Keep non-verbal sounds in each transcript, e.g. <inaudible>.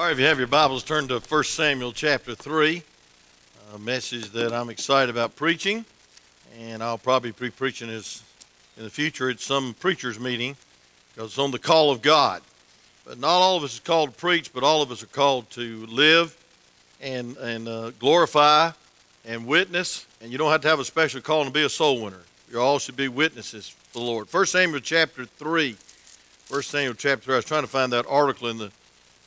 All right, if you have your Bibles, turn to 1 Samuel chapter 3, a message that I'm excited about preaching, and I'll probably be preaching this in the future at some preacher's meeting because it's on the call of God. But not all of us is called to preach, but all of us are called to live and, and uh, glorify and witness, and you don't have to have a special call to be a soul winner. You all should be witnesses for the Lord. 1 Samuel chapter 3. 1 Samuel chapter 3. I was trying to find that article in the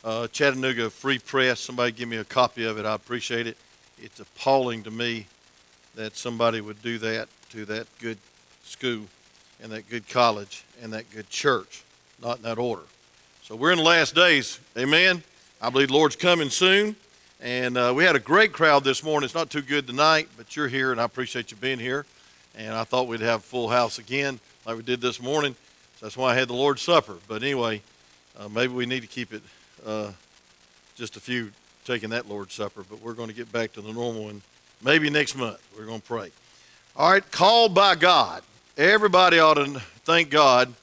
uh, Chattanooga Free Press. Somebody give me a copy of it. I appreciate it. It's appalling to me that somebody would do that to that good school and that good college and that good church. Not in that order. So we're in the last days. Amen. I believe the Lord's coming soon. And uh, we had a great crowd this morning. It's not too good tonight, but you're here, and I appreciate you being here. And I thought we'd have a full house again, like we did this morning. So that's why I had the Lord's Supper. But anyway, uh, maybe we need to keep it uh, just a few taking that Lord's Supper, but we're going to get back to the normal one maybe next month. We're going to pray. All right, called by God. Everybody ought to thank God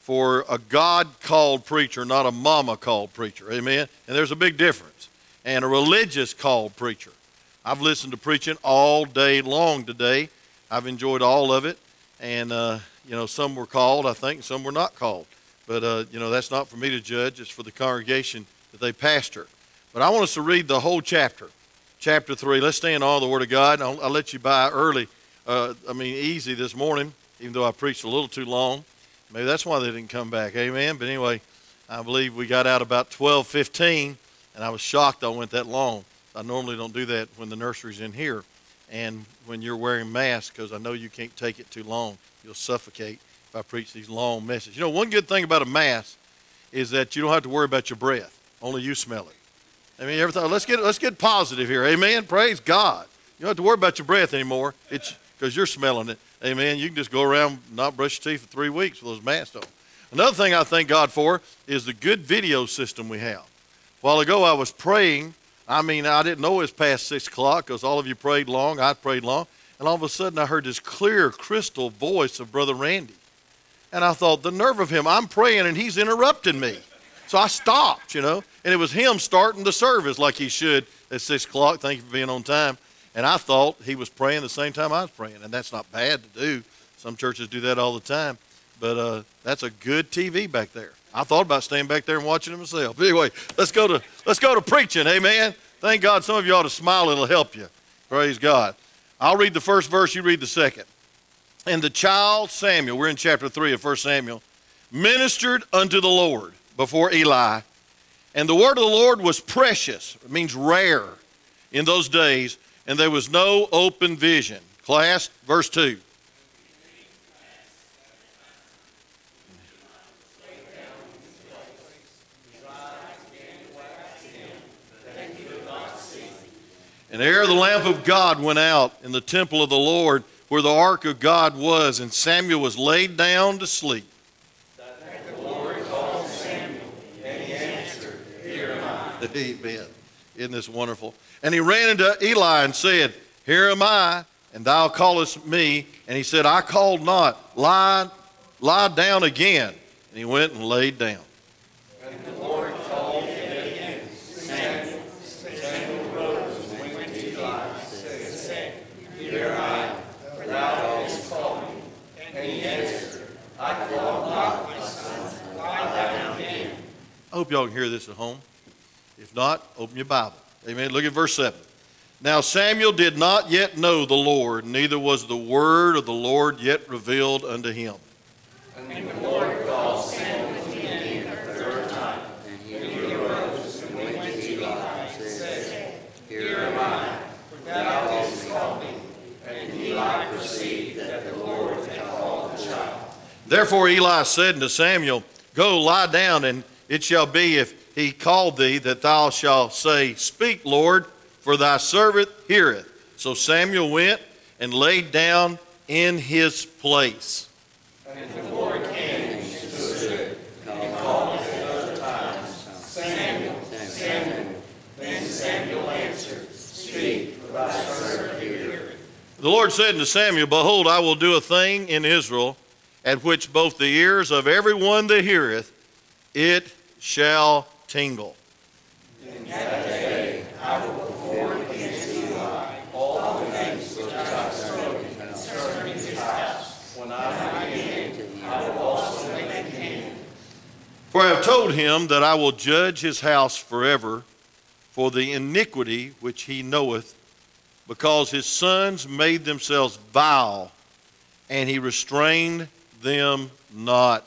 for a God called preacher, not a mama called preacher. Amen? And there's a big difference and a religious called preacher. I've listened to preaching all day long today. I've enjoyed all of it. And, uh, you know, some were called, I think, some were not called. But, uh, you know, that's not for me to judge. It's for the congregation that they pastor. But I want us to read the whole chapter, chapter 3. Let's stand on the Word of God. I'll, I'll let you by early, uh, I mean, easy this morning, even though I preached a little too long. Maybe that's why they didn't come back. Amen. But anyway, I believe we got out about 12:15, and I was shocked I went that long. I normally don't do that when the nursery's in here and when you're wearing masks because I know you can't take it too long. You'll suffocate if I preach these long messages. You know, one good thing about a mask is that you don't have to worry about your breath. Only you smell it. I mean, everything. Let's get let's get positive here. Amen. Praise God. You don't have to worry about your breath anymore. It's because you're smelling it. Amen. You can just go around not brush your teeth for three weeks with those masks on. Another thing I thank God for is the good video system we have. A while ago, I was praying. I mean, I didn't know it was past six o'clock because all of you prayed long. I prayed long. And all of a sudden, I heard this clear, crystal voice of Brother Randy. And I thought, the nerve of him, I'm praying and he's interrupting me. So I stopped, you know, and it was him starting the service like he should at six o'clock. Thank you for being on time. And I thought he was praying the same time I was praying, and that's not bad to do. Some churches do that all the time, but uh, that's a good TV back there. I thought about staying back there and watching it myself. Anyway, let's go to let's go to preaching. Amen. Thank God some of you ought to smile. It'll help you. Praise God. I'll read the first verse. You read the second. And the child Samuel, we're in chapter 3 of 1 Samuel, ministered unto the Lord before Eli. And the word of the Lord was precious, it means rare in those days, and there was no open vision. Class, verse 2. And ere the lamp of God went out in the temple of the Lord, where the ark of God was, and Samuel was laid down to sleep. The Lord called Samuel, and he answered, Here am I. Amen. Isn't this wonderful? And he ran into Eli and said, Here am I, and thou callest me. And he said, I called not. Lie, lie down again. And he went and laid down. And the Lord called him again, Samuel. Samuel rose and went to Eli and said, Here am I, for thou hast called me. And he answered, I called not my son, lie down again. I hope y'all can hear this at home. If not, open your Bible. Amen. Look at verse 7. Now Samuel did not yet know the Lord, neither was the word of the Lord yet revealed unto him. And the Lord called Samuel again the third time. And he arose and went to Eli and said, Here am I, for thou me. And Eli perceived that the Lord had called the child. Therefore Eli said unto Samuel, Go lie down, and it shall be if he called thee that thou shalt say, Speak, Lord, for thy servant heareth. So Samuel went and laid down in his place. And the Lord came and stood and called the other times, Samuel, Samuel. Then Samuel answered, Speak, for thy servant heareth. The Lord said unto Samuel, Behold, I will do a thing in Israel, at which both the ears of every one that heareth it shall tingle. In that day I will perform against all the things which I have spoken concerning house. When I I will also make an end. For I have told him that I will judge his house forever for the iniquity which he knoweth, because his sons made themselves vile, and he restrained them not.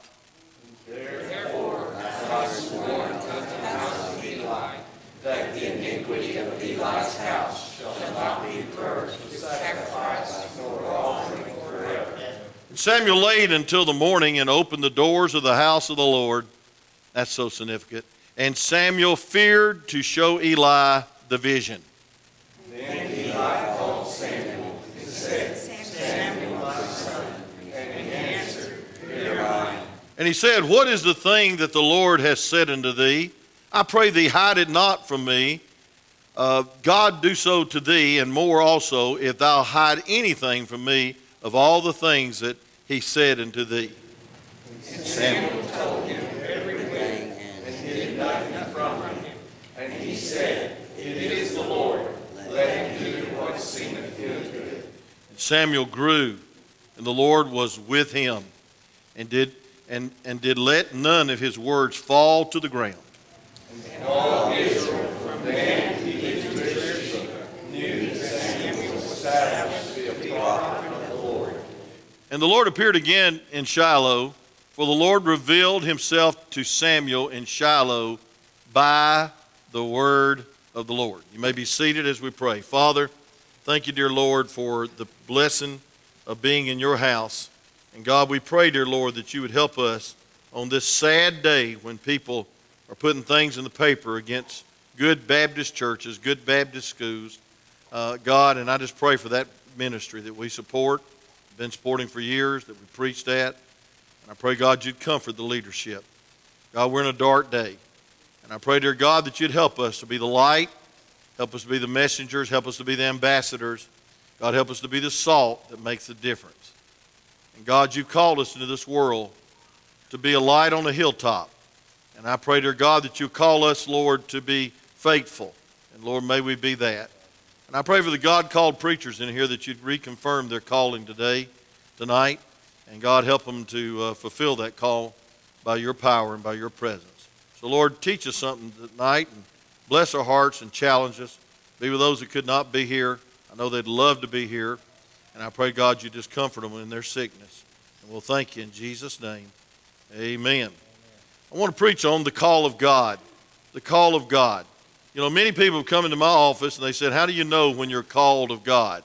There And Samuel laid until the morning and opened the doors of the house of the Lord. That's so significant. And Samuel feared to show Eli the vision. And he said, What is the thing that the Lord has said unto thee? I pray thee, hide it not from me. Uh, God do so to thee, and more also, if thou hide anything from me of all the things that he said unto thee. Samuel told him everything and hid nothing from him. And he said, It is the Lord. Let him do what seemeth good to him. Samuel grew, and the Lord was with him, and did and, and did let none of his words fall to the ground. And all Israel, from Dan to Beersheba, knew that Samuel was established to be a prophet of the Lord. And the Lord appeared again in Shiloh, for the Lord revealed himself to Samuel in Shiloh by the word of the Lord. You may be seated as we pray. Father, thank you, dear Lord, for the blessing of being in your house. And God, we pray, dear Lord, that you would help us on this sad day when people are putting things in the paper against good Baptist churches, good Baptist schools. Uh, God, and I just pray for that ministry that we support, been supporting for years, that we preached at. And I pray, God, you'd comfort the leadership. God, we're in a dark day. And I pray, dear God, that you'd help us to be the light, help us to be the messengers, help us to be the ambassadors. God, help us to be the salt that makes the difference. And God, you've called us into this world to be a light on a hilltop. And I pray, dear God, that you call us, Lord, to be faithful. And Lord, may we be that. And I pray for the God called preachers in here that you'd reconfirm their calling today, tonight. And God, help them to uh, fulfill that call by your power and by your presence. So, Lord, teach us something tonight and bless our hearts and challenge us. Be with those that could not be here. I know they'd love to be here. And I pray, God, you just comfort them in their sickness. And we'll thank you in Jesus' name. Amen. I want to preach on the call of God. The call of God. You know, many people have come into my office and they said, How do you know when you're called of God?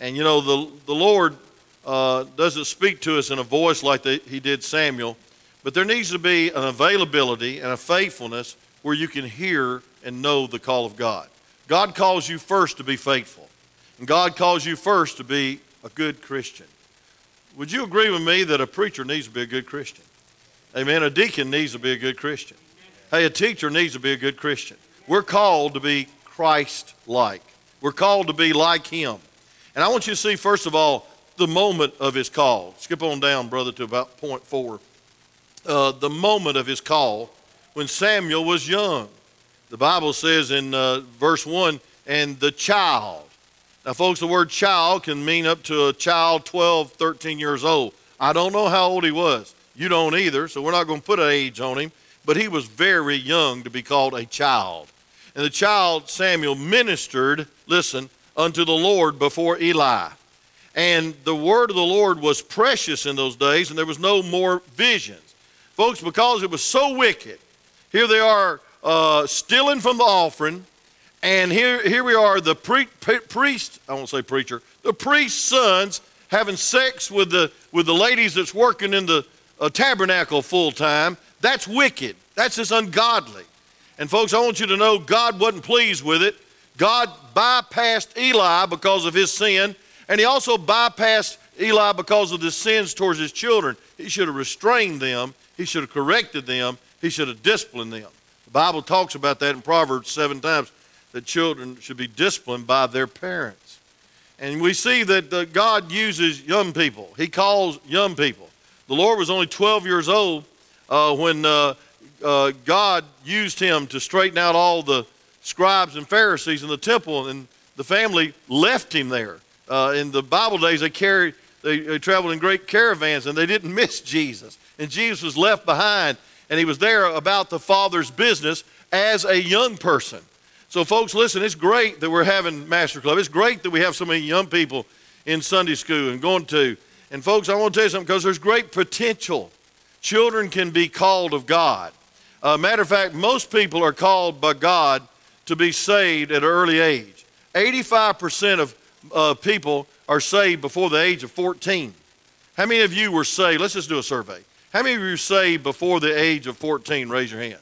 And you know, the, the Lord uh, doesn't speak to us in a voice like the, he did Samuel, but there needs to be an availability and a faithfulness where you can hear and know the call of God. God calls you first to be faithful, and God calls you first to be a good Christian. Would you agree with me that a preacher needs to be a good Christian? Amen. A deacon needs to be a good Christian. Hey, a teacher needs to be a good Christian. We're called to be Christ like. We're called to be like Him. And I want you to see, first of all, the moment of His call. Skip on down, brother, to about point four. Uh, the moment of His call when Samuel was young. The Bible says in uh, verse 1 and the child. Now, folks, the word child can mean up to a child 12, 13 years old. I don't know how old he was. You don't either, so we're not going to put an age on him. But he was very young to be called a child. And the child, Samuel, ministered, listen, unto the Lord before Eli. And the word of the Lord was precious in those days, and there was no more visions. Folks, because it was so wicked, here they are uh, stealing from the offering, and here, here we are, the pre- pre- priest, I won't say preacher, the priest's sons having sex with the, with the ladies that's working in the uh, tabernacle full time. That's wicked. That's just ungodly. And folks, I want you to know God wasn't pleased with it. God bypassed Eli because of his sin, and he also bypassed Eli because of the sins towards his children. He should have restrained them, he should have corrected them, he should have disciplined them. The Bible talks about that in Proverbs seven times that children should be disciplined by their parents. And we see that uh, God uses young people, He calls young people. The Lord was only 12 years old uh, when uh, uh, God used him to straighten out all the scribes and Pharisees in the temple, and the family left him there. Uh, in the Bible days, they carried, they, they traveled in great caravans, and they didn't <laughs> miss Jesus. And Jesus was left behind. and he was there about the Father's business as a young person. So, folks, listen, it's great that we're having Master Club. It's great that we have so many young people in Sunday school and going to. And, folks, I want to tell you something because there's great potential. Children can be called of God. Uh, matter of fact, most people are called by God to be saved at an early age. 85% of uh, people are saved before the age of 14. How many of you were saved? Let's just do a survey. How many of you were saved before the age of 14? Raise your hand.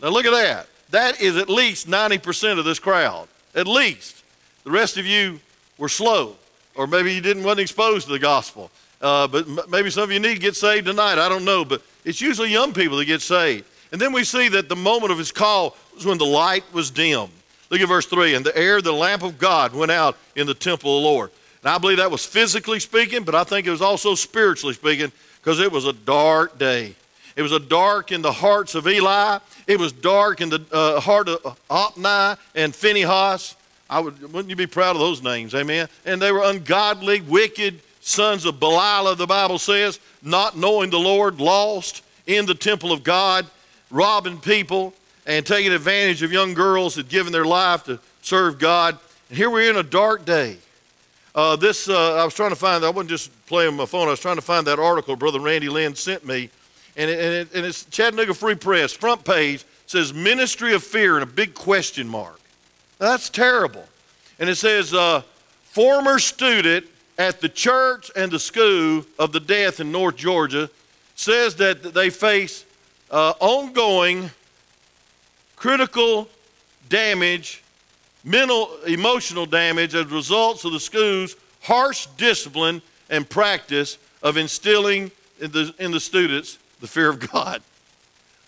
Now look at that. That is at least 90% of this crowd. At least. The rest of you were slow, or maybe you didn't wasn't exposed to the gospel. Uh, but maybe some of you need to get saved tonight. I don't know, but it's usually young people that get saved. And then we see that the moment of his call was when the light was dim. Look at verse 3 and the air, the lamp of God, went out in the temple of the Lord. And I believe that was physically speaking, but I think it was also spiritually speaking because it was a dark day. It was a dark in the hearts of Eli. It was dark in the uh, heart of Hophni and Phinehas. I would, wouldn't you be proud of those names? Amen. And they were ungodly, wicked sons of Belial, the Bible says, not knowing the Lord, lost in the temple of God, robbing people and taking advantage of young girls that given their life to serve God. And here we're in a dark day. Uh, this, uh, I was trying to find, I wasn't just playing my phone, I was trying to find that article Brother Randy Lynn sent me. And, it, and, it, and it's Chattanooga Free Press, front page, says Ministry of Fear and a big question mark. Now, that's terrible. And it says, uh, former student at the church and the school of the death in North Georgia says that they face uh, ongoing critical damage mental, emotional damage as results of the school's harsh discipline and practice of instilling in the, in the students the fear of God.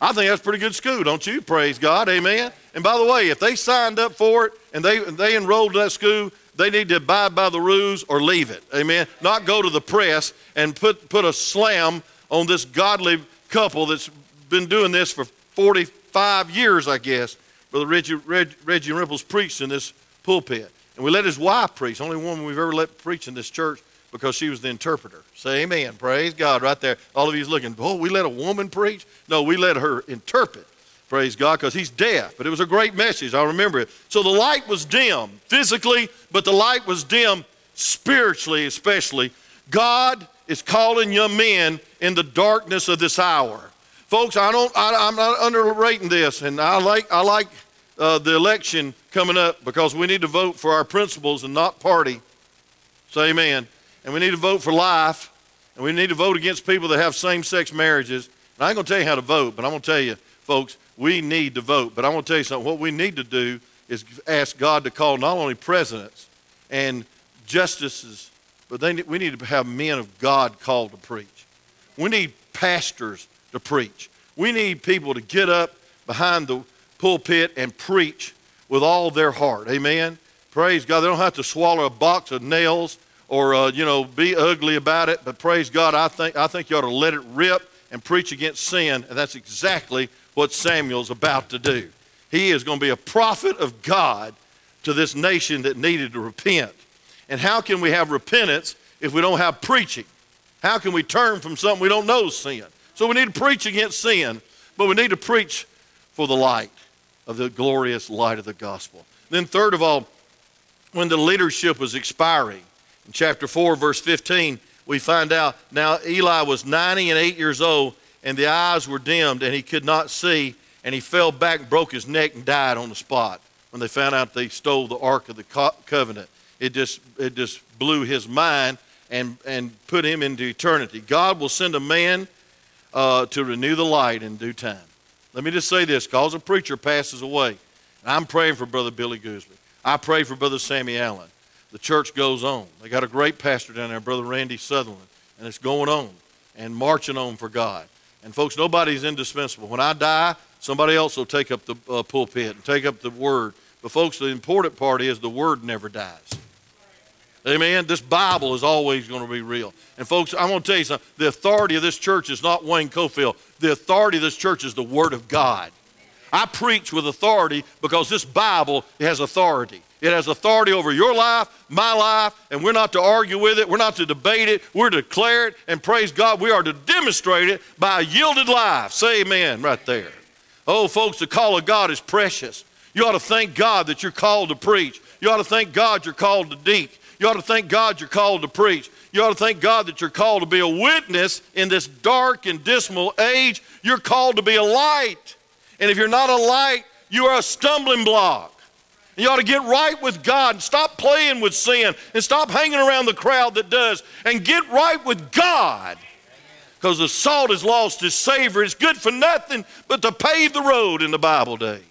I think that's pretty good school, don't you? Praise God, amen. And by the way, if they signed up for it and they, they enrolled in that school, they need to abide by the rules or leave it, amen. Not go to the press and put, put a slam on this godly couple that's been doing this for 45 years, I guess. Brother Reggie, Reg, Reggie Ripples preached in this pulpit. And we let his wife preach, only woman we've ever let preach in this church because she was the interpreter. Say amen. Praise God right there. All of you looking, oh, we let a woman preach? No, we let her interpret. Praise God, because he's deaf. But it was a great message. I remember it. So the light was dim physically, but the light was dim spiritually, especially. God is calling young men in the darkness of this hour. Folks, I don't, I, am not underrating this, and I like, I like uh, the election coming up because we need to vote for our principles and not party. Say amen. And we need to vote for life, and we need to vote against people that have same-sex marriages. And I ain't gonna tell you how to vote, but I'm gonna tell you, folks, we need to vote. But I'm gonna tell you something. What we need to do is ask God to call not only presidents and justices, but they, we need to have men of God called to preach. We need pastors to preach. We need people to get up behind the pulpit and preach with all their heart. Amen. Praise God. They don't have to swallow a box of nails or uh, you know be ugly about it. But praise God, I think I think you ought to let it rip and preach against sin, and that's exactly what Samuel's about to do. He is going to be a prophet of God to this nation that needed to repent. And how can we have repentance if we don't have preaching? How can we turn from something we don't know is sin? So we need to preach against sin, but we need to preach for the light of the glorious light of the gospel. Then, third of all, when the leadership was expiring, in chapter 4, verse 15, we find out now Eli was 90 and 8 years old, and the eyes were dimmed, and he could not see, and he fell back and broke his neck and died on the spot when they found out they stole the Ark of the Covenant. It just, it just blew his mind and, and put him into eternity. God will send a man uh, to renew the light in due time. Let me just say this because a preacher passes away. And I'm praying for Brother Billy Goosley. I pray for Brother Sammy Allen. The church goes on. They got a great pastor down there, Brother Randy Sutherland, and it's going on and marching on for God. And folks, nobody's indispensable. When I die, somebody else will take up the uh, pulpit and take up the word. But folks, the important part is the word never dies. Amen. This Bible is always going to be real. And folks, I'm going to tell you something. The authority of this church is not Wayne Cofield. The authority of this church is the Word of God. I preach with authority because this Bible has authority. It has authority over your life, my life, and we're not to argue with it. We're not to debate it. We're to declare it and praise God. We are to demonstrate it by a yielded life. Say amen right there. Oh, folks, the call of God is precious. You ought to thank God that you're called to preach. You ought to thank God you're called to deek. You ought to thank God you're called to preach. You ought to thank God that you're called to be a witness in this dark and dismal age. You're called to be a light. And if you're not a light, you are a stumbling block. You ought to get right with God and stop playing with sin and stop hanging around the crowd that does and get right with God. Because the salt has lost its savor. It's good for nothing but to pave the road in the Bible days.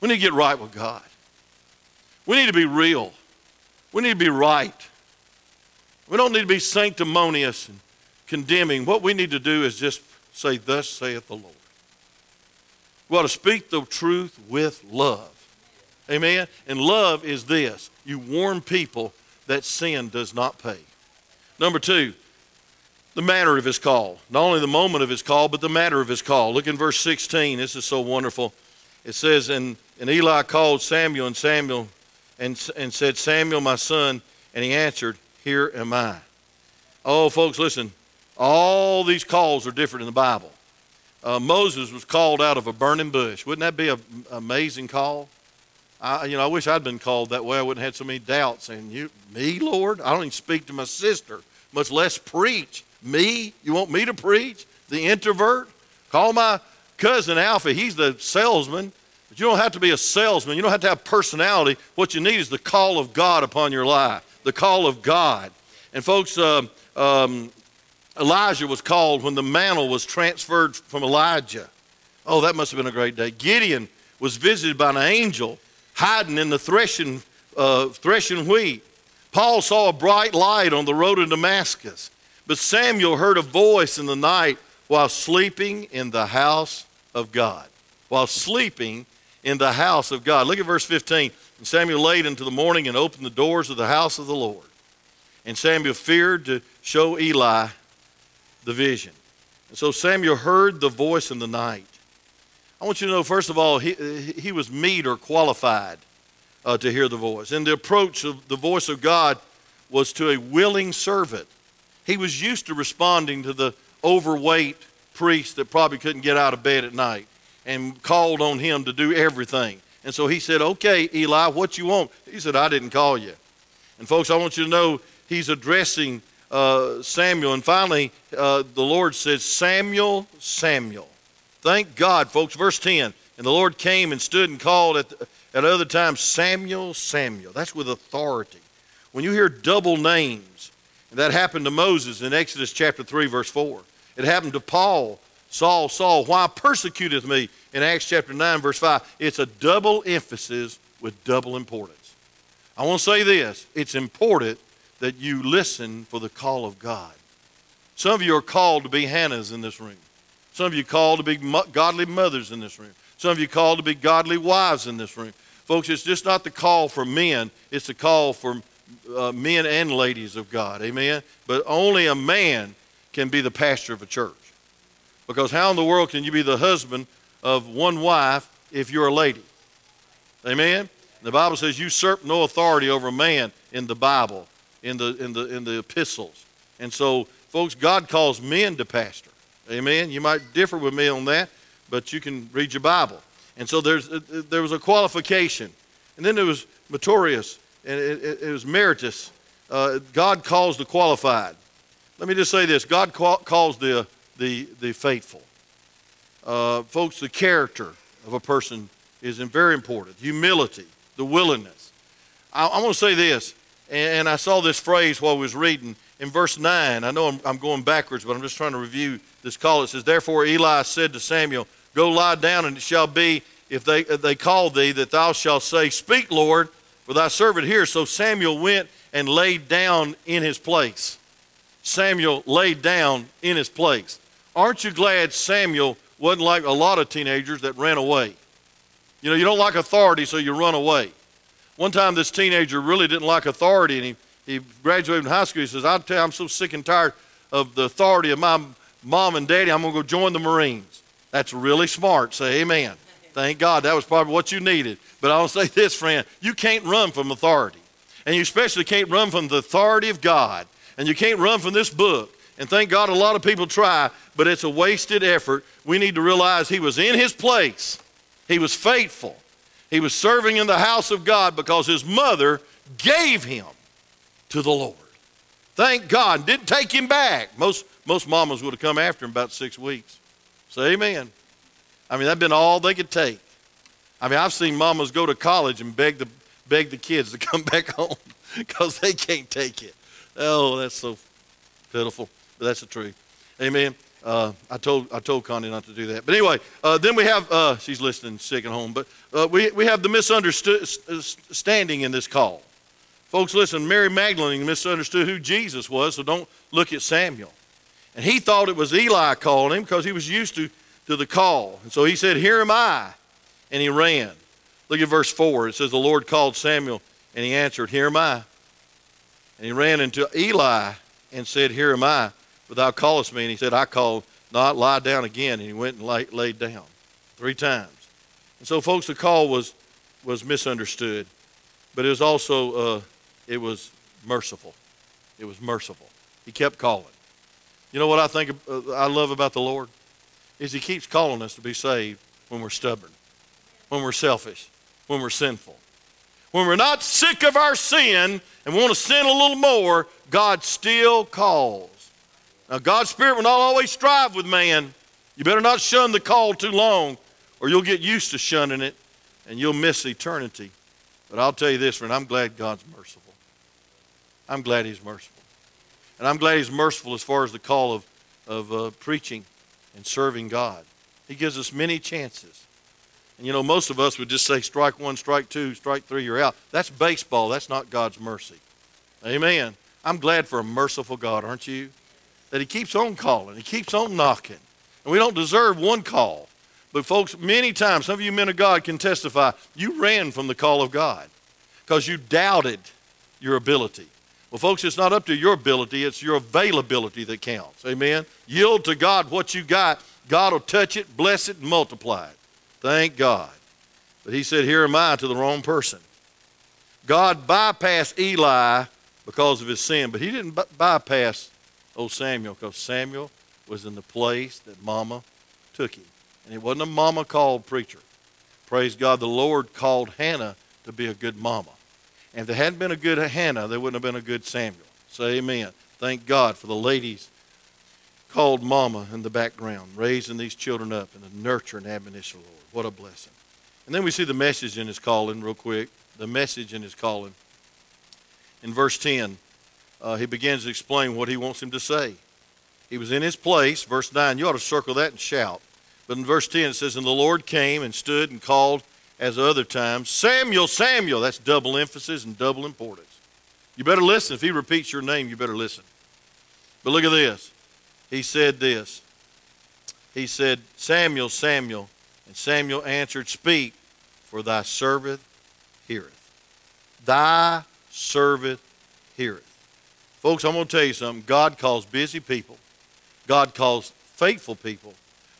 We need to get right with God. We need to be real. We need to be right. We don't need to be sanctimonious and condemning. What we need to do is just say, Thus saith the Lord. We ought to speak the truth with love. Amen? And love is this you warn people that sin does not pay. Number two, the manner of his call. Not only the moment of his call, but the matter of his call. Look in verse 16. This is so wonderful. It says, And, and Eli called Samuel, and Samuel and, and said, Samuel, my son. And he answered, Here am I. Oh, folks, listen. All these calls are different in the Bible. Uh, Moses was called out of a burning bush. Wouldn't that be an amazing call? I, you know, I wish I'd been called that way. I wouldn't have had so many doubts. And you, me, Lord? I don't even speak to my sister, much less preach. Me? You want me to preach? The introvert? Call my cousin Alpha. He's the salesman. But you don't have to be a salesman. You don't have to have personality. What you need is the call of God upon your life. The call of God. And folks, uh, um, Elijah was called when the mantle was transferred from Elijah. Oh, that must have been a great day. Gideon was visited by an angel hiding in the threshing, uh, threshing wheat. Paul saw a bright light on the road to Damascus. But Samuel heard a voice in the night while sleeping in the house of God. While sleeping in the house of God. Look at verse 15. And Samuel laid into the morning and opened the doors of the house of the Lord. And Samuel feared to show Eli the vision. And so Samuel heard the voice in the night. I want you to know, first of all, he, he was meet or qualified uh, to hear the voice. And the approach of the voice of God was to a willing servant. He was used to responding to the overweight priest that probably couldn't get out of bed at night and called on him to do everything. And so he said, Okay, Eli, what you want? He said, I didn't call you. And folks, I want you to know he's addressing uh, Samuel. And finally, uh, the Lord says, Samuel, Samuel. Thank God, folks. Verse 10 And the Lord came and stood and called at, at other times, Samuel, Samuel. That's with authority. When you hear double names, and that happened to Moses in Exodus chapter 3, verse 4. It happened to Paul, Saul, Saul, why persecuteth me in Acts chapter 9, verse 5. It's a double emphasis with double importance. I want to say this it's important that you listen for the call of God. Some of you are called to be Hannahs in this room. Some of you called to be godly mothers in this room. Some of you called to be godly wives in this room. Folks, it's just not the call for men, it's the call for uh, men and ladies of God. Amen? But only a man can be the pastor of a church. Because how in the world can you be the husband of one wife if you're a lady? Amen? The Bible says usurp no authority over a man in the Bible in the, in the, in the epistles. And so, folks, God calls men to pastor. Amen. You might differ with me on that, but you can read your Bible. And so there's, uh, uh, there was a qualification. And then there was meritorious, and it, it, it was meritus. Uh, God calls the qualified. Let me just say this God call, calls the, the, the faithful. Uh, folks, the character of a person is very important. Humility, the willingness. I, I want to say this and I saw this phrase while I was reading in verse 9. I know I'm, I'm, going backwards, but I'm just trying to review this call. It says, Therefore Eli said to Samuel, Go lie down, and it shall be, if they, if they call thee, that thou shalt say, Speak, Lord, for thy servant here. So Samuel went and laid down in his place. Samuel laid down in his place. Aren't you glad Samuel wasn't like a lot of teenagers that ran away? You know, you don't like authority, so you run away. One time, this teenager really didn't like authority, and he, he graduated from high school. He says, I'll tell you, I'm so sick and tired of the authority of my mom and daddy, I'm going to go join the Marines. That's really smart. Say amen. Thank God that was probably what you needed. But I'll say this, friend you can't run from authority. And you especially can't run from the authority of God. And you can't run from this book. And thank God a lot of people try, but it's a wasted effort. We need to realize he was in his place, he was faithful, he was serving in the house of God because his mother gave him to the Lord. Thank God. Didn't take him back. Most, most mamas would have come after him about six weeks. Say amen. I mean, that'd been all they could take. I mean, I've seen mamas go to college and beg the, beg the kids to <laughs> come back home because they can't take it. Oh, that's so pitiful. But that's the truth. Amen. Uh, I told I told Connie not to do that. But anyway, uh, then we have uh, she's listening sick at home. But uh, we we have the misunderstanding in this call. Folks, listen. Mary Magdalene misunderstood who Jesus was, so don't look at Samuel. And he thought it was Eli calling him because he was used to to the call. And so he said, "Here am I," and he ran. Look at verse four. It says, "The Lord called Samuel, and he answered, Here am I." And he ran into Eli and said, Here am I but thou callest me. And he said, I called, not lie down again. And he went and lay, laid down three times. And so, folks, the call was, was misunderstood, but it was also, uh, it was merciful. It was merciful. He kept calling. You know what I think uh, I love about the Lord? Is he keeps calling us to be saved when we're stubborn, when we're selfish, when we're sinful. When we're not sick of our sin and want to sin a little more, God still calls. Now, God's Spirit will not always strive with man. You better not shun the call too long, or you'll get used to shunning it and you'll miss eternity. But I'll tell you this, friend, I'm glad God's merciful. I'm glad He's merciful. And I'm glad He's merciful as far as the call of, of uh, preaching and serving God. He gives us many chances. And you know, most of us would just say, strike one, strike two, strike three, you're out. That's baseball. That's not God's mercy. Amen. I'm glad for a merciful God, aren't you? that he keeps on calling, he keeps on knocking. And we don't deserve one call. But, folks, many times, some of you men of God can testify, you ran from the call of God because you doubted your ability. Well, folks, it's not up to your ability, it's your availability that counts. Amen? Yield to God what you got. God will touch it, bless it, and multiply it. Thank God. But he said, Here am I to the wrong person. God bypassed Eli because of his sin, but he didn't bypass old Samuel because Samuel was in the place that Mama took him. And it wasn't a mama called preacher. Praise God, the Lord called Hannah to be a good mama. And if there hadn't been a good Hannah, there wouldn't have been a good Samuel. Say amen. Thank God for the ladies called mama in the background, raising these children up in the nurture and admonition Lord. What a blessing. And then we see the message in his calling, real quick. The message in his calling. In verse 10, uh, he begins to explain what he wants him to say. He was in his place, verse 9. You ought to circle that and shout. But in verse 10 it says, And the Lord came and stood and called as other times, Samuel, Samuel. That's double emphasis and double importance. You better listen. If he repeats your name, you better listen. But look at this. He said this. He said, Samuel, Samuel. And Samuel answered, Speak, for thy servant heareth. Thy servant heareth. Folks, I'm going to tell you something. God calls busy people, God calls faithful people,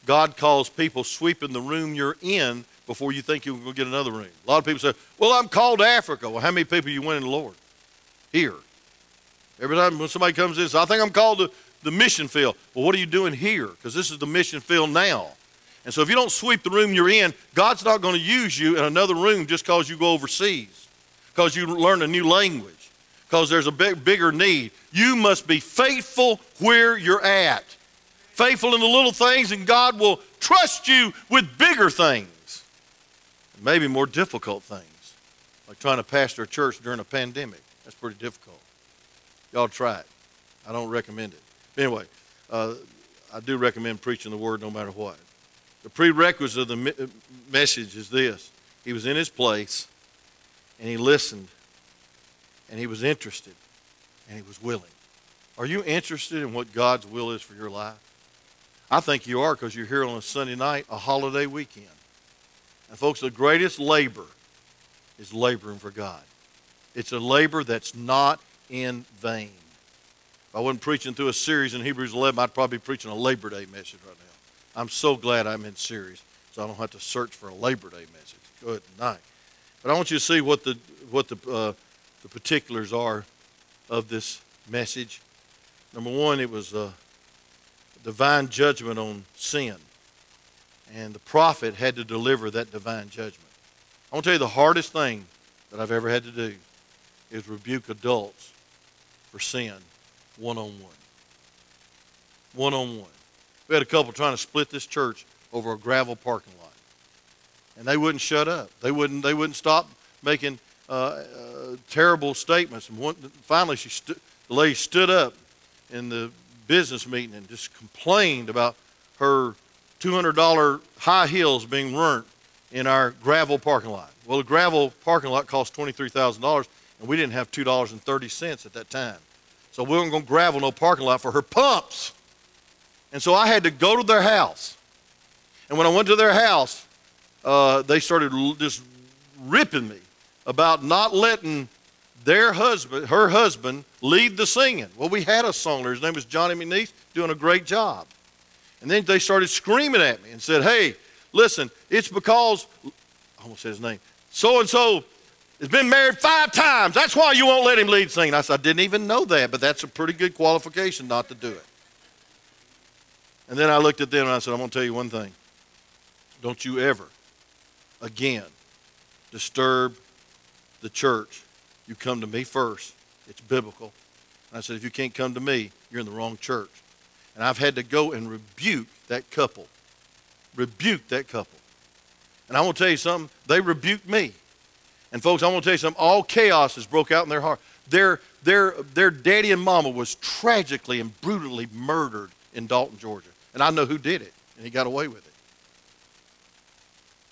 God calls people sweeping the room you're in before you think you're going to get another room. A lot of people say, Well, I'm called to Africa. Well, how many people you win in the Lord? Here. Every time when somebody comes in, says, I think I'm called to the mission field. Well, what are you doing here? Because this is the mission field now. And so if you don't sweep the room you're in, God's not going to use you in another room just because you go overseas, because you learn a new language because there's a big, bigger need. You must be faithful where you're at. Faithful in the little things, and God will trust you with bigger things, maybe more difficult things, like trying to pastor a church during a pandemic. That's pretty difficult. Y'all try it. I don't recommend it. Anyway, uh, I do recommend preaching the word no matter what. The prerequisite of the me- message is this He was in his place and he listened and he was interested and he was willing. Are you interested in what God's will is for your life? I think you are because you're here on a Sunday night, a holiday weekend. And, folks, the greatest labor is laboring for God. It's a labor that's not in vain. If I wasn't preaching through a series in Hebrews 11, I'd probably be preaching a Labor Day message right now. I'm so glad I'm in series. so I don't have to search for a Labor Day message. Good night. But I want you to see what the what the uh, the particulars are of this message. Number one, it was a divine judgment on sin, and the prophet had to deliver that divine judgment. I want to tell you the hardest thing that I've ever had to do is rebuke adults for sin one on one. One on one. We had a couple trying to split this church over a gravel parking lot, and they wouldn't shut up. They wouldn't. They wouldn't stop making uh, uh, terrible statements. And one, finally, she stu- the lady stood up in the business meeting and just complained about her $200 high heels being ruined in our gravel parking lot. Well, the gravel parking lot cost $23,000, and we didn't have $2.30 at that time. So we weren't going to gravel no parking lot for her pumps. And so I had to go to their house. And when I went to their house, uh, they started just ripping me about not letting their husband, her husband, lead the singing. Well, we had a song there. His name was Johnny McNeese, doing a great job. And then they started screaming at me and said, Hey, listen, it's because, I almost said his name, so and so has been married five times. That's why you won't let him lead singing. I said, I didn't even know that, but that's a pretty good qualification not to do it. And then I looked at them and I said, I'm going to tell you one thing. Don't you ever again disturb the church. You come to me first. It's biblical. And I said, if you can't come to me, you're in the wrong church. And I've had to go and rebuke that couple. Rebuke that couple. And I want to tell you something, they rebuked me. And folks, I want to tell you something, all chaos has broke out in their heart. Their, their, their daddy and mama was tragically and brutally murdered in Dalton, Georgia. And I know who did it, and he got away with it.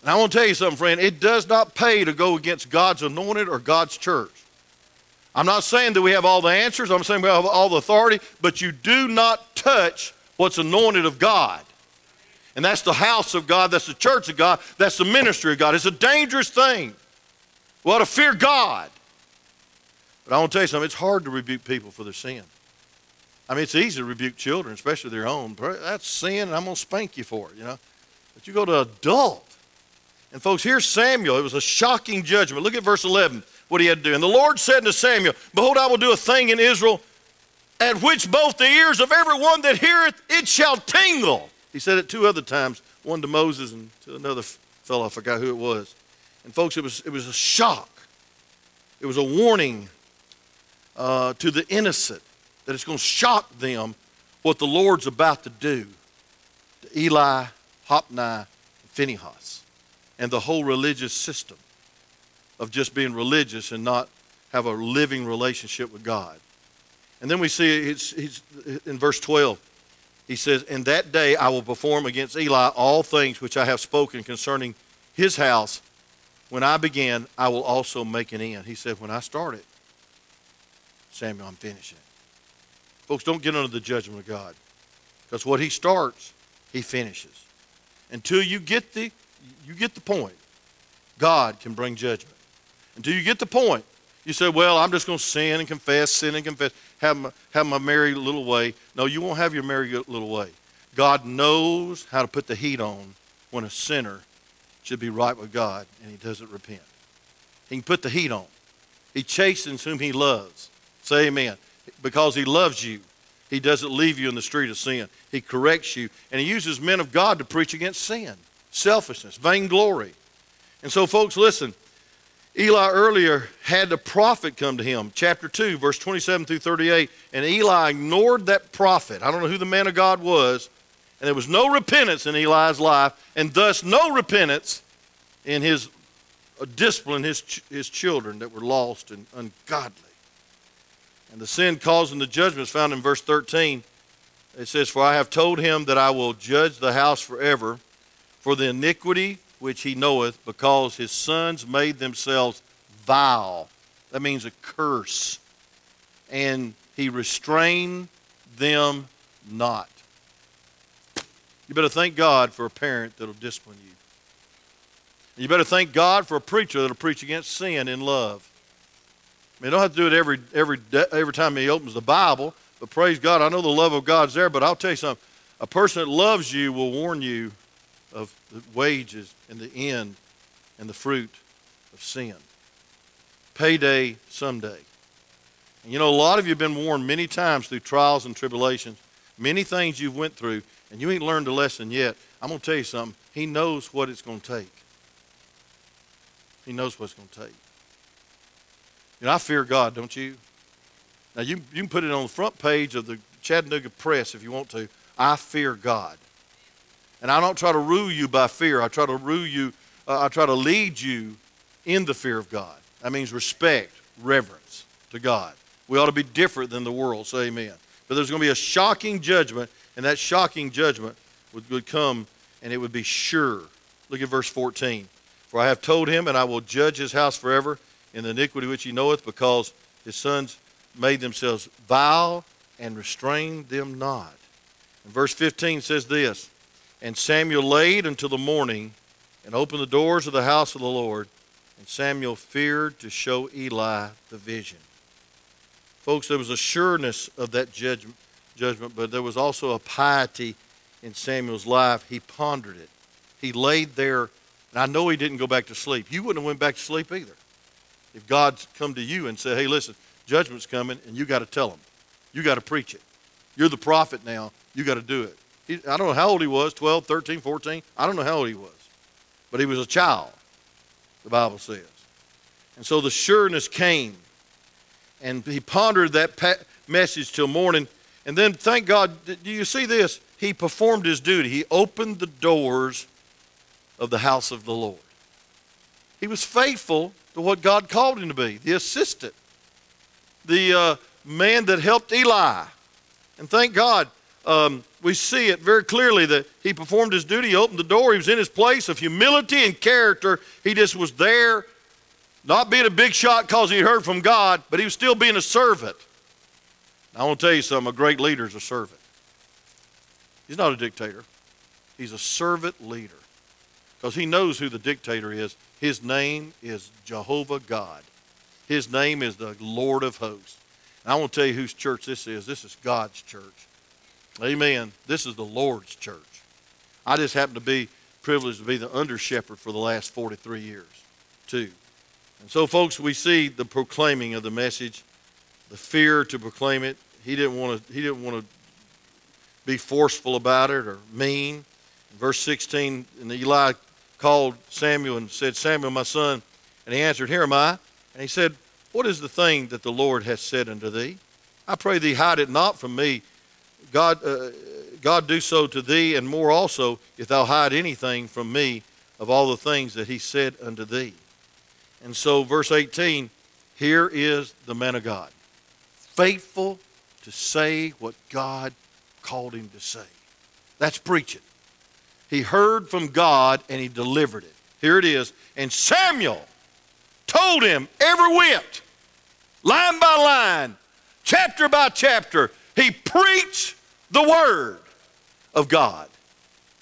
And I want to tell you something, friend. It does not pay to go against God's anointed or God's church. I'm not saying that we have all the answers. I'm saying we have all the authority, but you do not touch what's anointed of God. And that's the house of God, that's the church of God, that's the ministry of God. It's a dangerous thing. We ought to fear God. But I want to tell you something, it's hard to rebuke people for their sin. I mean, it's easy to rebuke children, especially their own. That's sin, and I'm going to spank you for it, you know. But you go to adult. And folks, here's Samuel. It was a shocking judgment. Look at verse 11, what he had to do. And the Lord said to Samuel, Behold, I will do a thing in Israel at which both the ears of everyone that heareth it shall tingle. He said it two other times, one to Moses and to another fellow, I forgot who it was. And folks, it was, it was a shock. It was a warning uh, to the innocent that it's going to shock them what the Lord's about to do to Eli, Hophni, and Phinehas, and the whole religious system of just being religious and not have a living relationship with God. And then we see it's, it's in verse 12. He says, In that day I will perform against Eli all things which I have spoken concerning his house. When I begin, I will also make an end. He said, When I started, Samuel, I'm finishing. Folks, don't get under the judgment of God. Because what he starts, he finishes. Until you get the you get the point, God can bring judgment. Until you get the point, you say, Well, I'm just going to sin and confess, sin and confess, have my, have my merry little way. No, you won't have your merry little way. God knows how to put the heat on when a sinner should be right with God and he doesn't repent. He can put the heat on. He chastens whom he loves. Say amen. Because he loves you, he doesn't leave you in the street of sin. He corrects you, and he uses men of God to preach against sin, selfishness, vainglory. And so, folks, listen. Eli earlier had the prophet come to him, chapter 2, verse 27 through 38, and Eli ignored that prophet. I don't know who the man of God was, and there was no repentance in Eli's life, and thus no repentance in his uh, discipline his, ch- his children that were lost and ungodly. And the sin causing the judgment is found in verse 13. It says, For I have told him that I will judge the house forever for the iniquity which he knoweth, because his sons made themselves vile. That means a curse. And he restrained them not. You better thank God for a parent that'll discipline you. You better thank God for a preacher that'll preach against sin in love. I mean, you don't have to do it every, every, every time he opens the Bible, but praise God, I know the love of God's there, but I'll tell you something. A person that loves you will warn you of the wages and the end and the fruit of sin. Payday someday. And you know, a lot of you have been warned many times through trials and tribulations, many things you've went through, and you ain't learned a lesson yet. I'm going to tell you something. He knows what it's going to take. He knows what it's going to take. You know, I fear God, don't you? Now, you, you can put it on the front page of the Chattanooga Press if you want to. I fear God. And I don't try to rule you by fear. I try to rule you, uh, I try to lead you in the fear of God. That means respect, reverence to God. We ought to be different than the world. Say amen. But there's going to be a shocking judgment, and that shocking judgment would, would come, and it would be sure. Look at verse 14. For I have told him, and I will judge his house forever in the iniquity which he knoweth, because his sons made themselves vile and restrained them not. And verse 15 says this And Samuel laid until the morning and opened the doors of the house of the Lord, and Samuel feared to show Eli the vision. Folks, there was a sureness of that judgment, judgment, but there was also a piety in Samuel's life. He pondered it. He laid there, and I know he didn't go back to sleep. You wouldn't have went back to sleep either. If God's come to you and said, hey, listen, judgment's coming, and you got to tell them. You got to preach it. You're the prophet now. You got to do it. I don't know how old he was 12, 13, 14. I don't know how old he was. But he was a child, the Bible says. And so the sureness came. And he pondered that pa- message till morning. And then, thank God, do you see this? He performed his duty. He opened the doors of the house of the Lord. He was faithful to what God called him to be the assistant, the uh, man that helped Eli. And thank God, um, we see it very clearly that he performed his duty, he opened the door, he was in his place of humility and character. He just was there, not being a big shot because he heard from God, but he was still being a servant. I want to tell you something a great leader is a servant. He's not a dictator, he's a servant leader because he knows who the dictator is. His name is Jehovah God, his name is the Lord of hosts. And I want to tell you whose church this is. This is God's church. Amen. This is the Lord's church. I just happen to be privileged to be the under shepherd for the last 43 years, too. And so, folks, we see the proclaiming of the message, the fear to proclaim it. He didn't want to. He didn't want to be forceful about it or mean. In verse 16, and Eli called Samuel and said, "Samuel, my son," and he answered, "Here am I." And he said, "What is the thing that the Lord hath said unto thee? I pray thee, hide it not from me. God, uh, God do so to thee, and more also, if thou hide anything from me of all the things that he said unto thee." And so, verse 18, here is the man of God, faithful to say what God called him to say. That's preaching. He heard from God and he delivered it. Here it is. And Samuel told him every whit, line by line, chapter by chapter. He preached the word of God.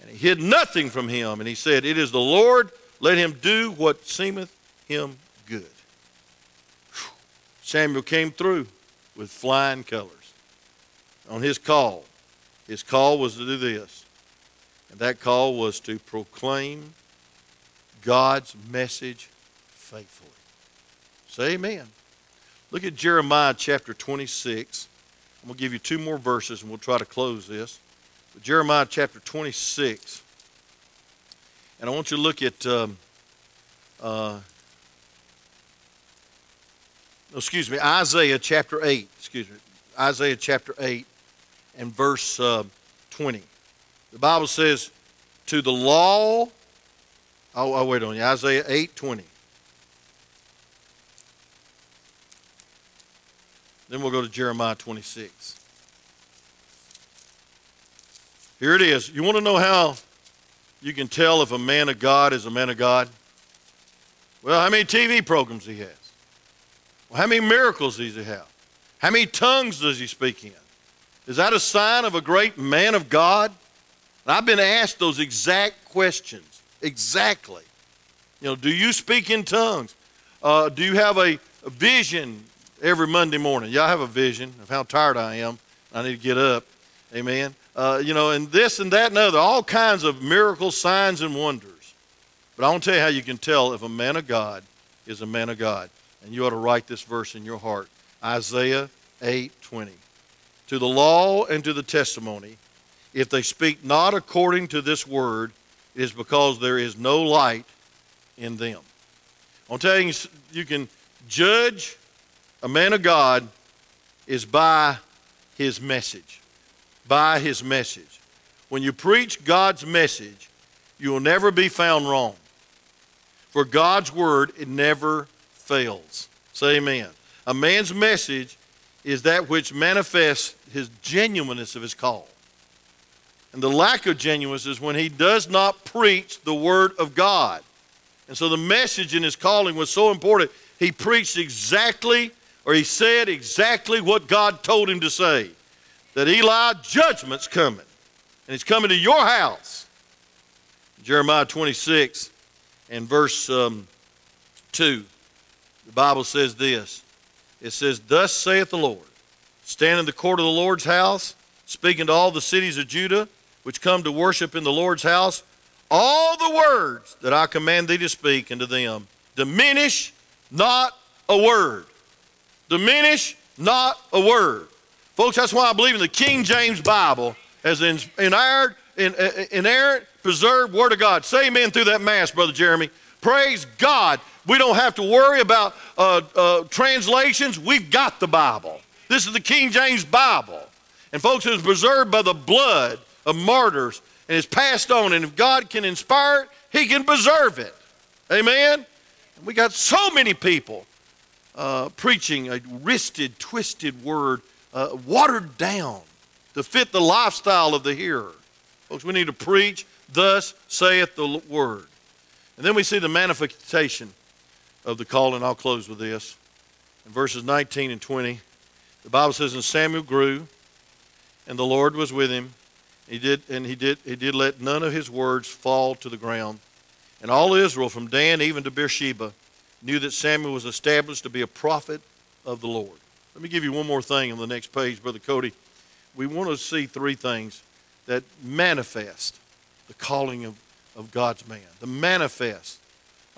And he hid nothing from him. And he said, It is the Lord, let him do what seemeth him good. Samuel came through with flying colors on his call. His call was to do this, and that call was to proclaim God's message faithfully. Say amen. Look at Jeremiah chapter 26. I'm going to give you two more verses and we'll try to close this. But Jeremiah chapter 26. And I want you to look at, um, uh, excuse me, Isaiah chapter 8. Excuse me. Isaiah chapter 8 and verse uh, 20. The Bible says, to the law, I'll, I'll wait on you, Isaiah 8 20. Then we'll go to Jeremiah 26. Here it is. You want to know how you can tell if a man of God is a man of God? Well, how many TV programs he has? Well, how many miracles does he have? How many tongues does he speak in? Is that a sign of a great man of God? And I've been asked those exact questions. Exactly. You know, do you speak in tongues? Uh, do you have a, a vision every Monday morning? Y'all have a vision of how tired I am. I need to get up. Amen. Uh, you know, and this and that and other, all kinds of miracles, signs, and wonders. But I want to tell you how you can tell if a man of God is a man of God. And you ought to write this verse in your heart Isaiah 8 20. To the law and to the testimony, if they speak not according to this word, it is because there is no light in them. I'm telling you, you can judge a man of God is by his message. By his message. When you preach God's message, you will never be found wrong. For God's word, it never fails. Say amen. A man's message is that which manifests his genuineness of his call. And the lack of genuineness is when he does not preach the word of God. And so the message in his calling was so important. He preached exactly, or he said exactly what God told him to say. That Eli, judgment's coming. And it's coming to your house. Jeremiah 26 and verse um, 2, the Bible says this. It says, Thus saith the Lord, stand in the court of the Lord's house, speaking to all the cities of Judah, which come to worship in the Lord's house, all the words that I command thee to speak unto them, diminish not a word. Diminish not a word. Folks, that's why I believe in the King James Bible as an inerrant, inerrant, preserved Word of God. Say amen through that Mass, Brother Jeremy. Praise God. We don't have to worry about uh, uh, translations. We've got the Bible. This is the King James Bible. And folks, it was preserved by the blood of martyrs and is passed on. And if God can inspire it, He can preserve it. Amen? And we got so many people uh, preaching a wristed, twisted word, uh, watered down to fit the lifestyle of the hearer. Folks, we need to preach, thus saith the word. And then we see the manifestation of the calling. I'll close with this. In verses 19 and 20, the Bible says, And Samuel grew, and the Lord was with him, he did, and he did, he did let none of his words fall to the ground. And all Israel, from Dan even to Beersheba, knew that Samuel was established to be a prophet of the Lord. Let me give you one more thing on the next page, Brother Cody. We want to see three things that manifest the calling of, of God's man, the manifest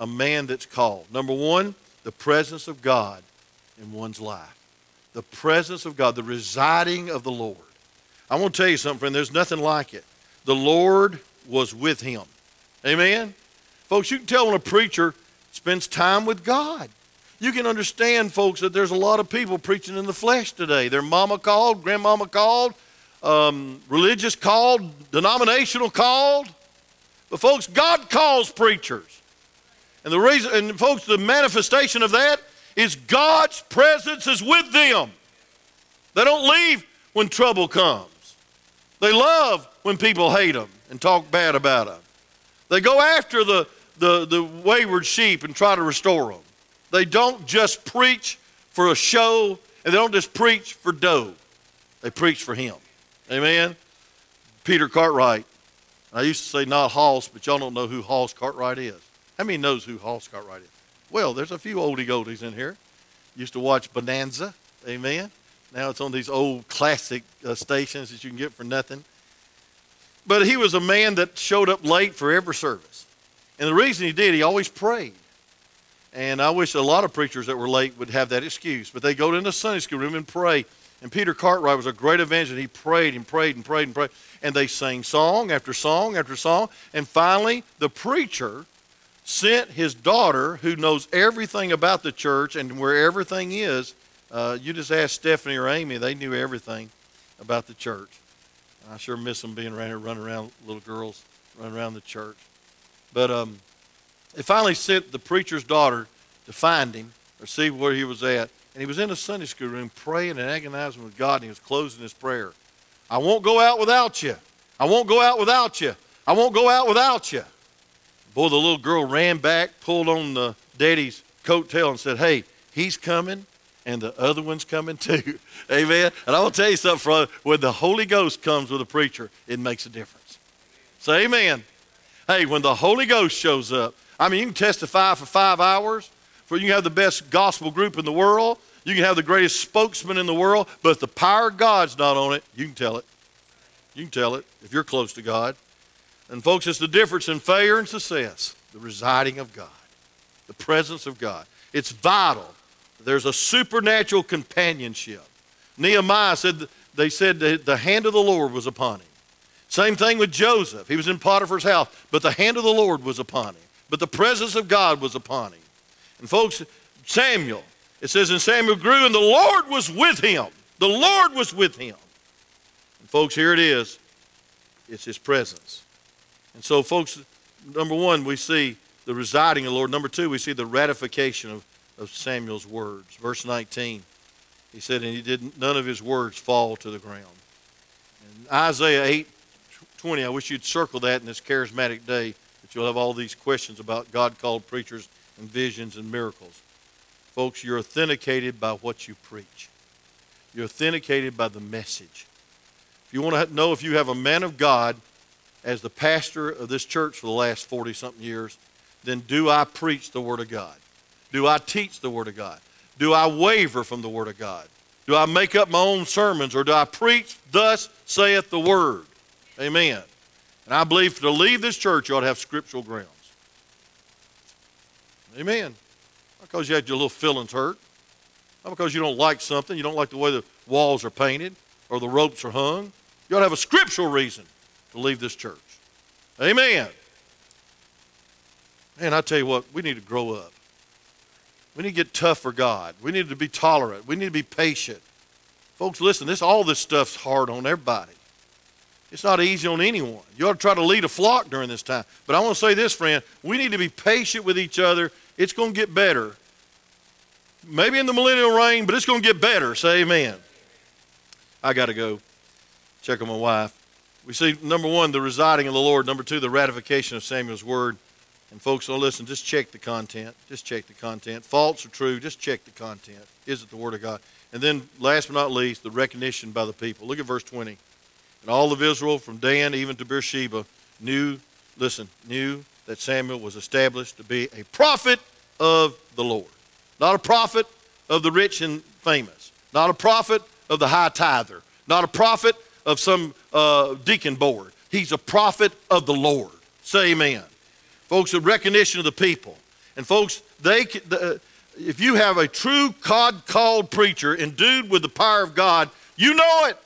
a man that's called. Number one, the presence of God in one's life. The presence of God, the residing of the Lord. I want to tell you something, friend. There's nothing like it. The Lord was with him. Amen? Folks, you can tell when a preacher spends time with God. You can understand, folks, that there's a lot of people preaching in the flesh today. Their mama called, grandmama called, um, religious called, denominational called. But, folks, God calls preachers. And the reason, and folks, the manifestation of that is God's presence is with them. They don't leave when trouble comes. They love when people hate them and talk bad about them. They go after the, the, the wayward sheep and try to restore them. They don't just preach for a show and they don't just preach for dough. They preach for Him. Amen? Peter Cartwright. I used to say not Hoss, but y'all don't know who Hoss Cartwright is. How many knows who Hoss Cartwright is? Well, there's a few oldie goldies in here. Used to watch Bonanza. Amen. Now it's on these old classic uh, stations that you can get for nothing. But he was a man that showed up late for every service. And the reason he did, he always prayed. And I wish a lot of preachers that were late would have that excuse. But they go to the Sunday school room and pray. And Peter Cartwright was a great evangelist. He prayed and prayed and prayed and prayed. And they sang song after song after song. And finally, the preacher sent his daughter, who knows everything about the church and where everything is, uh, you just ask Stephanie or Amy, they knew everything about the church. I sure miss them being around here, running around, little girls running around the church. But um, they finally sent the preacher's daughter to find him or see where he was at. And he was in a Sunday school room praying and agonizing with God, and he was closing his prayer. I won't go out without you. I won't go out without you. I won't go out without you. Boy, the little girl ran back, pulled on the daddy's coat tail, and said, Hey, he's coming and the other one's coming too. <laughs> Amen. And I will tell you something, brother. When the Holy Ghost comes with a preacher, it makes a difference. Say amen. Hey, when the Holy Ghost shows up, I mean, you can testify for five hours, for you can have the best gospel group in the world, you can have the greatest spokesman in the world, but if the power of God's not on it, you can tell it. You can tell it if you're close to God. And, folks, it's the difference in failure and success the residing of God, the presence of God. It's vital. There's a supernatural companionship. Nehemiah said, they said the hand of the Lord was upon him. Same thing with Joseph. He was in Potiphar's house, but the hand of the Lord was upon him. But the presence of God was upon him. And folks, Samuel, it says, and Samuel grew, and the Lord was with him. The Lord was with him. And folks, here it is. It's his presence. And so, folks, number one, we see the residing of the Lord. Number two, we see the ratification of, of Samuel's words. Verse 19, he said, and he didn't. none of his words fall to the ground. And Isaiah 8 20, I wish you'd circle that in this charismatic day, that you'll have all these questions about God called preachers and visions and miracles. Folks, you're authenticated by what you preach. You're authenticated by the message. If you want to know if you have a man of God as the pastor of this church for the last 40 something years, then do I preach the Word of God? Do I teach the Word of God? Do I waver from the Word of God? Do I make up my own sermons or do I preach, thus saith the Word? Amen. And I believe to leave this church, you ought to have scriptural grounds. Amen. Not because you had your little feelings hurt. Not because you don't like something, you don't like the way the walls are painted or the ropes are hung. You ought to have a scriptural reason to leave this church. Amen. Man, I tell you what, we need to grow up. We need to get tough for God. We need to be tolerant. We need to be patient. Folks, listen, this all this stuff's hard on everybody. It's not easy on anyone. You ought to try to lead a flock during this time. But I want to say this, friend, we need to be patient with each other. It's going to get better. Maybe in the millennial reign, but it's going to get better. Say amen. I got to go check on my wife. We see, number one, the residing of the Lord. Number two, the ratification of Samuel's word. And folks, don't listen, just check the content. Just check the content. False or true, just check the content. Is it the word of God? And then, last but not least, the recognition by the people. Look at verse 20. And all of Israel, from Dan even to Beersheba, knew, listen, knew that Samuel was established to be a prophet of the Lord. Not a prophet of the rich and famous. Not a prophet of the high tither. Not a prophet of some uh, deacon board. He's a prophet of the Lord. Say amen. Folks, a recognition of the people. And folks, they, the, if you have a true God called preacher endued with the power of God, you know it.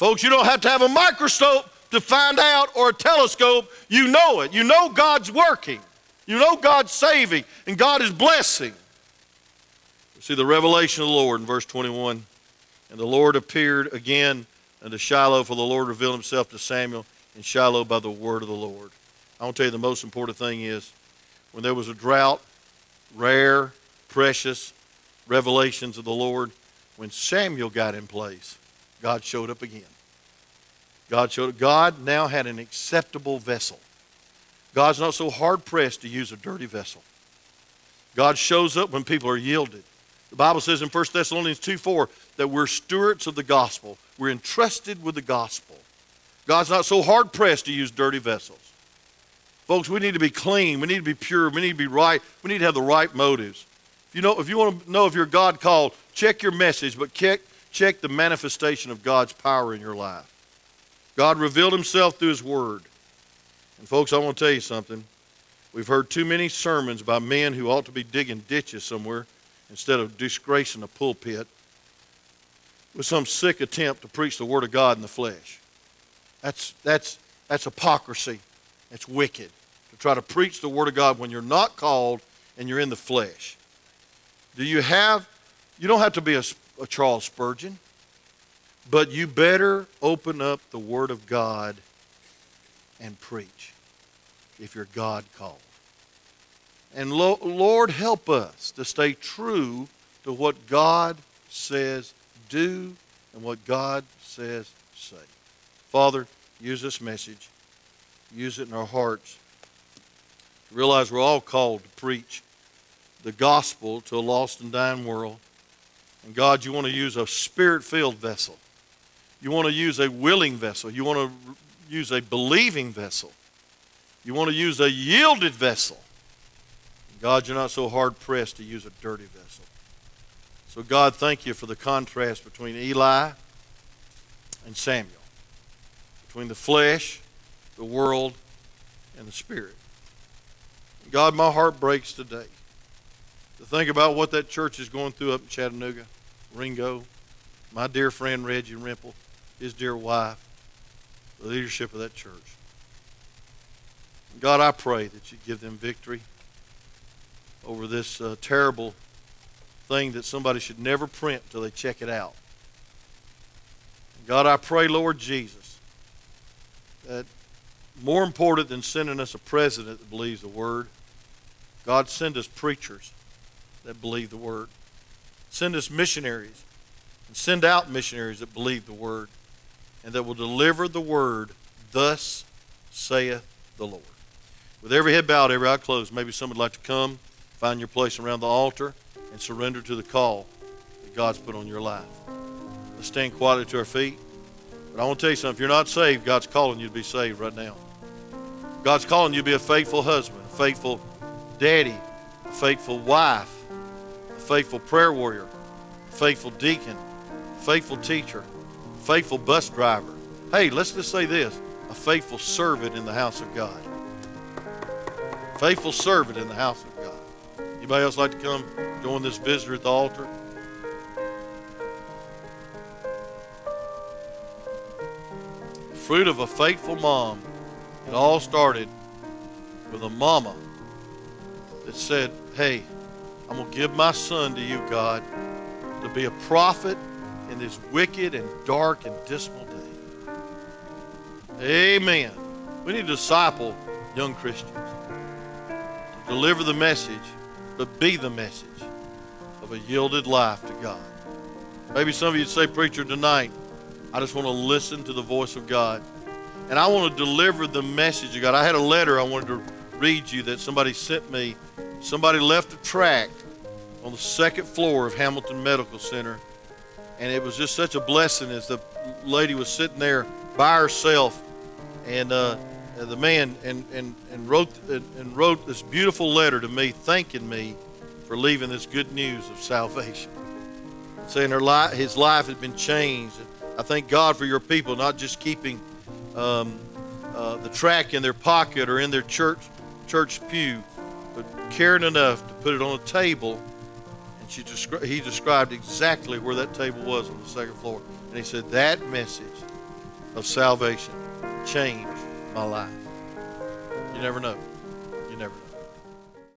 Folks, you don't have to have a microscope to find out or a telescope. You know it. You know God's working. You know God's saving and God is blessing. See the revelation of the Lord in verse 21. And the Lord appeared again unto Shiloh, for the Lord revealed himself to Samuel in Shiloh by the word of the Lord. I want to tell you the most important thing is when there was a drought, rare, precious revelations of the Lord, when Samuel got in place, God showed up again. God showed up. God now had an acceptable vessel. God's not so hard pressed to use a dirty vessel. God shows up when people are yielded. The Bible says in 1 Thessalonians 2 4 that we're stewards of the gospel. We're entrusted with the gospel. God's not so hard pressed to use dirty vessels. Folks, we need to be clean. We need to be pure. We need to be right. We need to have the right motives. You know, if you want to know if you're God called, check your message, but check, check the manifestation of God's power in your life. God revealed himself through his word. And folks, I want to tell you something. We've heard too many sermons by men who ought to be digging ditches somewhere instead of disgracing a pulpit with some sick attempt to preach the word of God in the flesh. That's, that's, that's hypocrisy. It's wicked to try to preach the word of God when you're not called and you're in the flesh. Do you have, you don't have to be a a Uh, Charles Spurgeon, but you better open up the Word of God and preach if you're God called. And lo- Lord, help us to stay true to what God says do and what God says say. Father, use this message, use it in our hearts. Realize we're all called to preach the gospel to a lost and dying world. And God, you want to use a spirit filled vessel. You want to use a willing vessel. You want to use a believing vessel. You want to use a yielded vessel. God, you're not so hard pressed to use a dirty vessel. So, God, thank you for the contrast between Eli and Samuel. between the flesh, the world, and the spirit. God, my heart breaks today to think about what that church is going through up in Chattanooga, Ringo, my dear friend Reggie Rimple, his dear wife, the leadership of that church. God, I pray that you give them victory over this uh, terrible thing that somebody should never print until they check it out. God, I pray, Lord Jesus, that more important than sending us a president that believes the word, God, send us preachers that believe the word. Send us missionaries and send out missionaries that believe the word and that will deliver the word, thus saith the Lord. With every head bowed, every eye closed, maybe someone would like to come, find your place around the altar, and surrender to the call that God's put on your life. Let's stand quietly to our feet. But I want to tell you something. If you're not saved, God's calling you to be saved right now. God's calling you to be a faithful husband, a faithful daddy, a faithful wife, faithful prayer warrior, faithful deacon, faithful teacher, faithful bus driver. Hey, let's just say this a faithful servant in the house of God. Faithful servant in the house of God. Anybody else like to come join this visitor at the altar? fruit of a faithful mom. It all started with a mama that said, Hey, I'm going to give my son to you, God, to be a prophet in this wicked and dark and dismal day. Amen. We need to disciple young Christians to deliver the message, but be the message of a yielded life to God. Maybe some of you say, Preacher, tonight, I just want to listen to the voice of God. And I want to deliver the message of God. I had a letter I wanted to read you that somebody sent me. Somebody left a tract on the second floor of Hamilton Medical Center. And it was just such a blessing as the lady was sitting there by herself. And uh, the man and, and, and wrote and wrote this beautiful letter to me thanking me for leaving this good news of salvation. Saying her life, his life had been changed. I thank God for your people not just keeping um, uh, the track in their pocket or in their church church pew, but caring enough to put it on a table. And she descri- he described exactly where that table was on the second floor. And he said, That message of salvation changed my life. You never know.